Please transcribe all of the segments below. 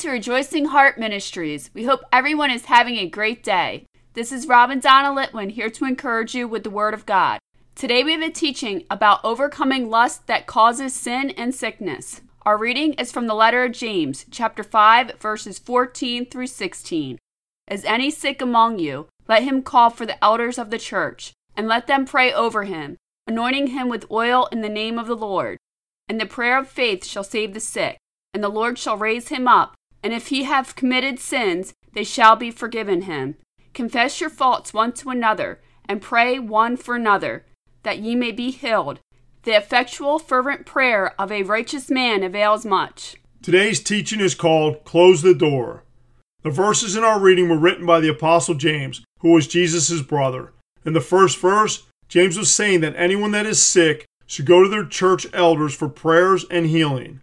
to Rejoicing Heart Ministries. We hope everyone is having a great day. This is Rob and Donna Litwin here to encourage you with the Word of God. Today we have a teaching about overcoming lust that causes sin and sickness. Our reading is from the letter of James, chapter 5, verses 14 through 16. Is any sick among you? Let him call for the elders of the church, and let them pray over him, anointing him with oil in the name of the Lord. And the prayer of faith shall save the sick and the Lord shall raise him up. And if he have committed sins, they shall be forgiven him. Confess your faults one to another, and pray one for another, that ye may be healed. The effectual, fervent prayer of a righteous man avails much. Today's teaching is called Close the Door. The verses in our reading were written by the Apostle James, who was Jesus' brother. In the first verse, James was saying that anyone that is sick should go to their church elders for prayers and healing.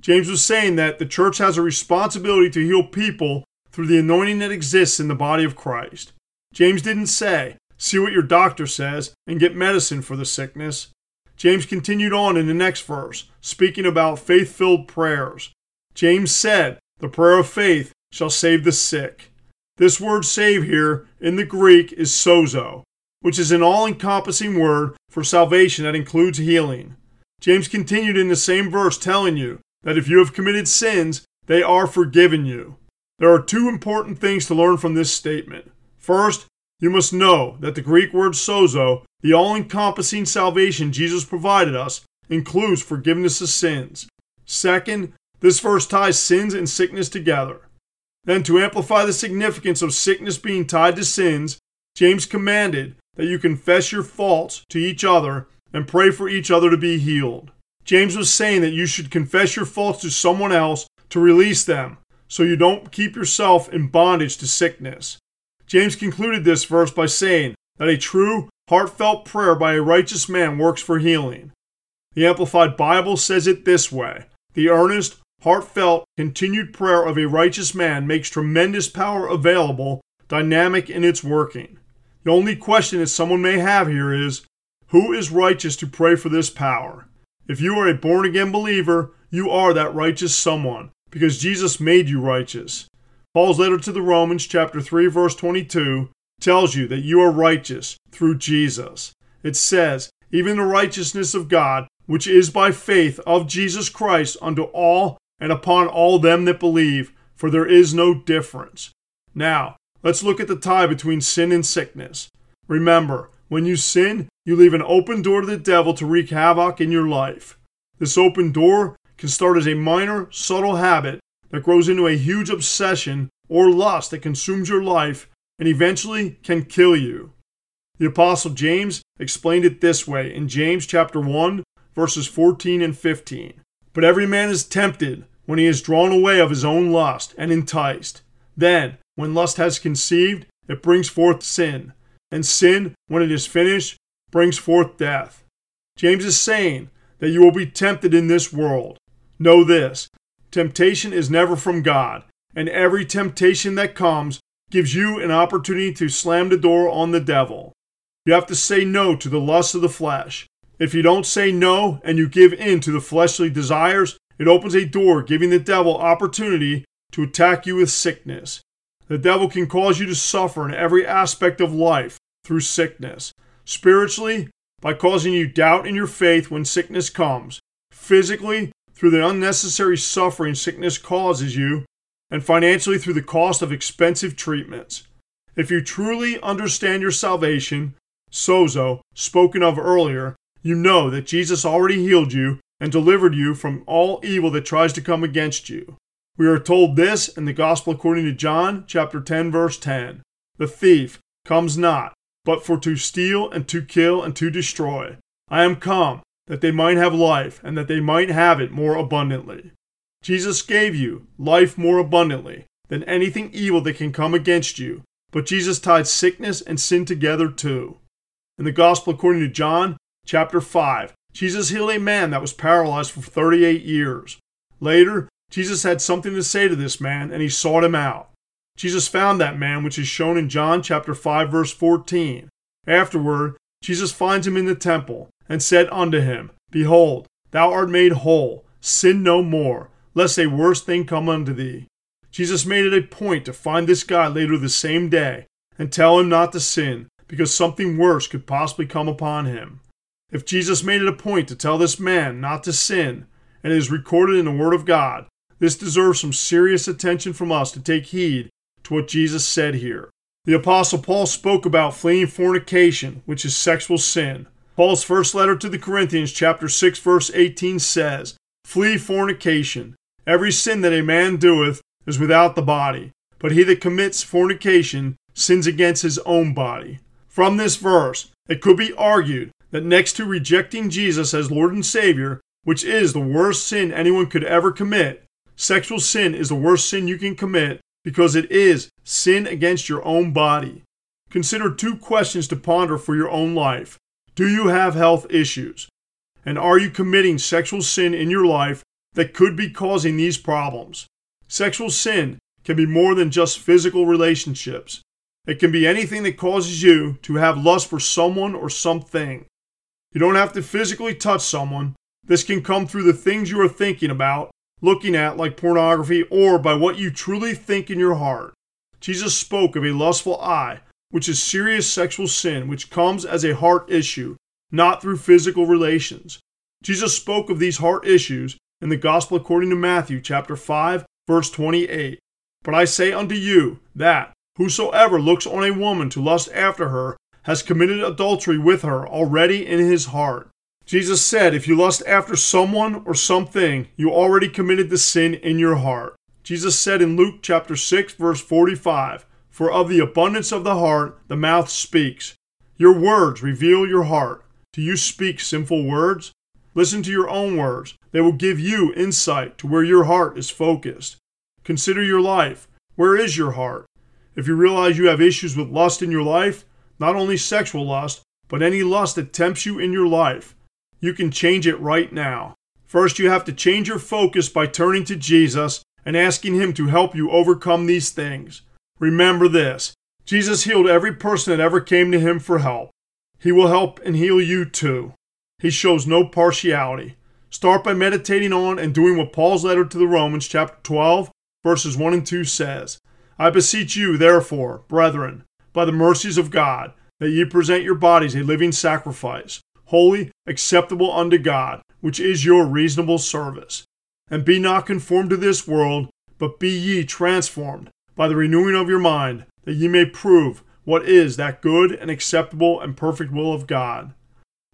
James was saying that the church has a responsibility to heal people through the anointing that exists in the body of Christ. James didn't say, see what your doctor says and get medicine for the sickness. James continued on in the next verse, speaking about faith filled prayers. James said, The prayer of faith shall save the sick. This word save here in the Greek is sozo, which is an all encompassing word for salvation that includes healing. James continued in the same verse telling you that if you have committed sins, they are forgiven you. There are two important things to learn from this statement. First, you must know that the Greek word sozo, the all encompassing salvation Jesus provided us, includes forgiveness of sins. Second, this verse ties sins and sickness together. Then, to amplify the significance of sickness being tied to sins, James commanded that you confess your faults to each other and pray for each other to be healed. James was saying that you should confess your faults to someone else to release them, so you don't keep yourself in bondage to sickness. James concluded this verse by saying that a true, heartfelt prayer by a righteous man works for healing. The Amplified Bible says it this way The earnest, heartfelt, continued prayer of a righteous man makes tremendous power available, dynamic in its working. The only question that someone may have here is who is righteous to pray for this power? If you are a born again believer, you are that righteous someone because Jesus made you righteous. Paul's letter to the Romans, chapter 3, verse 22, tells you that you are righteous through Jesus. It says, Even the righteousness of God, which is by faith of Jesus Christ unto all and upon all them that believe, for there is no difference. Now, let's look at the tie between sin and sickness. Remember, when you sin, you leave an open door to the devil to wreak havoc in your life. This open door can start as a minor, subtle habit that grows into a huge obsession or lust that consumes your life and eventually can kill you. The apostle James explained it this way in James chapter 1 verses 14 and 15. But every man is tempted when he is drawn away of his own lust and enticed. Then, when lust has conceived, it brings forth sin, and sin, when it is finished, brings forth death. James is saying that you will be tempted in this world. Know this temptation is never from God, and every temptation that comes gives you an opportunity to slam the door on the devil. You have to say no to the lust of the flesh. If you don't say no and you give in to the fleshly desires, it opens a door giving the devil opportunity to attack you with sickness. The devil can cause you to suffer in every aspect of life through sickness. Spiritually, by causing you doubt in your faith when sickness comes. Physically, through the unnecessary suffering sickness causes you. And financially, through the cost of expensive treatments. If you truly understand your salvation, sozo, spoken of earlier, you know that Jesus already healed you and delivered you from all evil that tries to come against you. We are told this in the Gospel according to John, chapter 10, verse 10. The thief comes not, but for to steal and to kill and to destroy. I am come, that they might have life, and that they might have it more abundantly. Jesus gave you life more abundantly than anything evil that can come against you, but Jesus tied sickness and sin together too. In the Gospel according to John, chapter 5, Jesus healed a man that was paralyzed for 38 years. Later, Jesus had something to say to this man, and he sought him out. Jesus found that man, which is shown in John chapter 5, verse 14. Afterward, Jesus finds him in the temple, and said unto him, Behold, thou art made whole, sin no more, lest a worse thing come unto thee. Jesus made it a point to find this guy later the same day and tell him not to sin because something worse could possibly come upon him. If Jesus made it a point to tell this man not to sin, and it is recorded in the Word of God, this deserves some serious attention from us to take heed to what Jesus said here. The Apostle Paul spoke about fleeing fornication, which is sexual sin. Paul's first letter to the Corinthians, chapter 6, verse 18 says, Flee fornication. Every sin that a man doeth is without the body, but he that commits fornication sins against his own body. From this verse, it could be argued that next to rejecting Jesus as Lord and Savior, which is the worst sin anyone could ever commit, sexual sin is the worst sin you can commit because it is sin against your own body. Consider two questions to ponder for your own life. Do you have health issues? And are you committing sexual sin in your life that could be causing these problems? Sexual sin can be more than just physical relationships. It can be anything that causes you to have lust for someone or something. You don't have to physically touch someone. This can come through the things you are thinking about, looking at like pornography, or by what you truly think in your heart. Jesus spoke of a lustful eye, which is serious sexual sin, which comes as a heart issue, not through physical relations. Jesus spoke of these heart issues in the Gospel according to Matthew chapter 5, verse 28. But I say unto you that whosoever looks on a woman to lust after her has committed adultery with her already in his heart. Jesus said, If you lust after someone or something, you already committed the sin in your heart. Jesus said in Luke chapter 6, verse 45, For of the abundance of the heart the mouth speaks. Your words reveal your heart. Do you speak sinful words? Listen to your own words. They will give you insight to where your heart is focused. Consider your life. Where is your heart? If you realize you have issues with lust in your life, not only sexual lust, but any lust that tempts you in your life. You can change it right now. First, you have to change your focus by turning to Jesus and asking Him to help you overcome these things. Remember this Jesus healed every person that ever came to Him for help. He will help and heal you too. He shows no partiality. Start by meditating on and doing what Paul's letter to the Romans, chapter 12, verses 1 and 2 says I beseech you, therefore, brethren, by the mercies of God, that ye present your bodies a living sacrifice, holy, acceptable unto God, which is your reasonable service. And be not conformed to this world, but be ye transformed by the renewing of your mind, that ye may prove what is that good and acceptable and perfect will of God.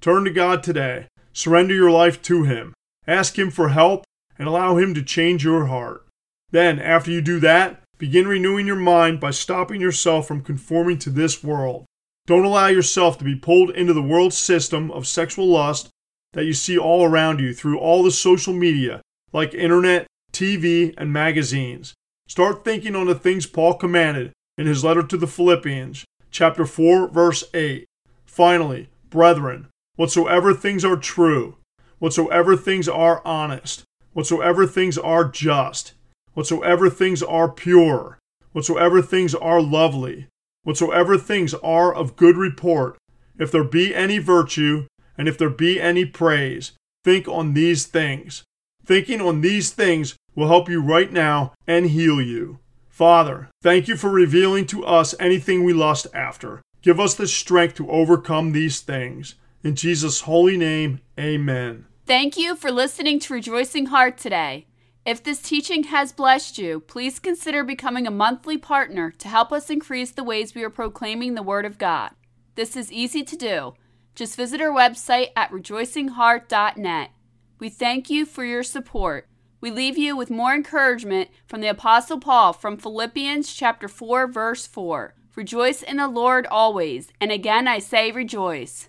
Turn to God today, surrender your life to Him, ask Him for help, and allow Him to change your heart. Then, after you do that, Begin renewing your mind by stopping yourself from conforming to this world. Don't allow yourself to be pulled into the world system of sexual lust that you see all around you through all the social media, like internet, TV, and magazines. Start thinking on the things Paul commanded in his letter to the Philippians, chapter 4, verse 8. Finally, brethren, whatsoever things are true, whatsoever things are honest, whatsoever things are just, whatsoever things are pure, whatsoever things are lovely, whatsoever things are of good report, if there be any virtue, and if there be any praise, think on these things. Thinking on these things will help you right now and heal you. Father, thank you for revealing to us anything we lust after. Give us the strength to overcome these things. In Jesus' holy name, amen. Thank you for listening to Rejoicing Heart today. If this teaching has blessed you, please consider becoming a monthly partner to help us increase the ways we are proclaiming the Word of God. This is easy to do. Just visit our website at rejoicingheart.net. We thank you for your support. We leave you with more encouragement from the apostle Paul from Philippians chapter 4 verse 4. Rejoice in the Lord always, and again I say rejoice.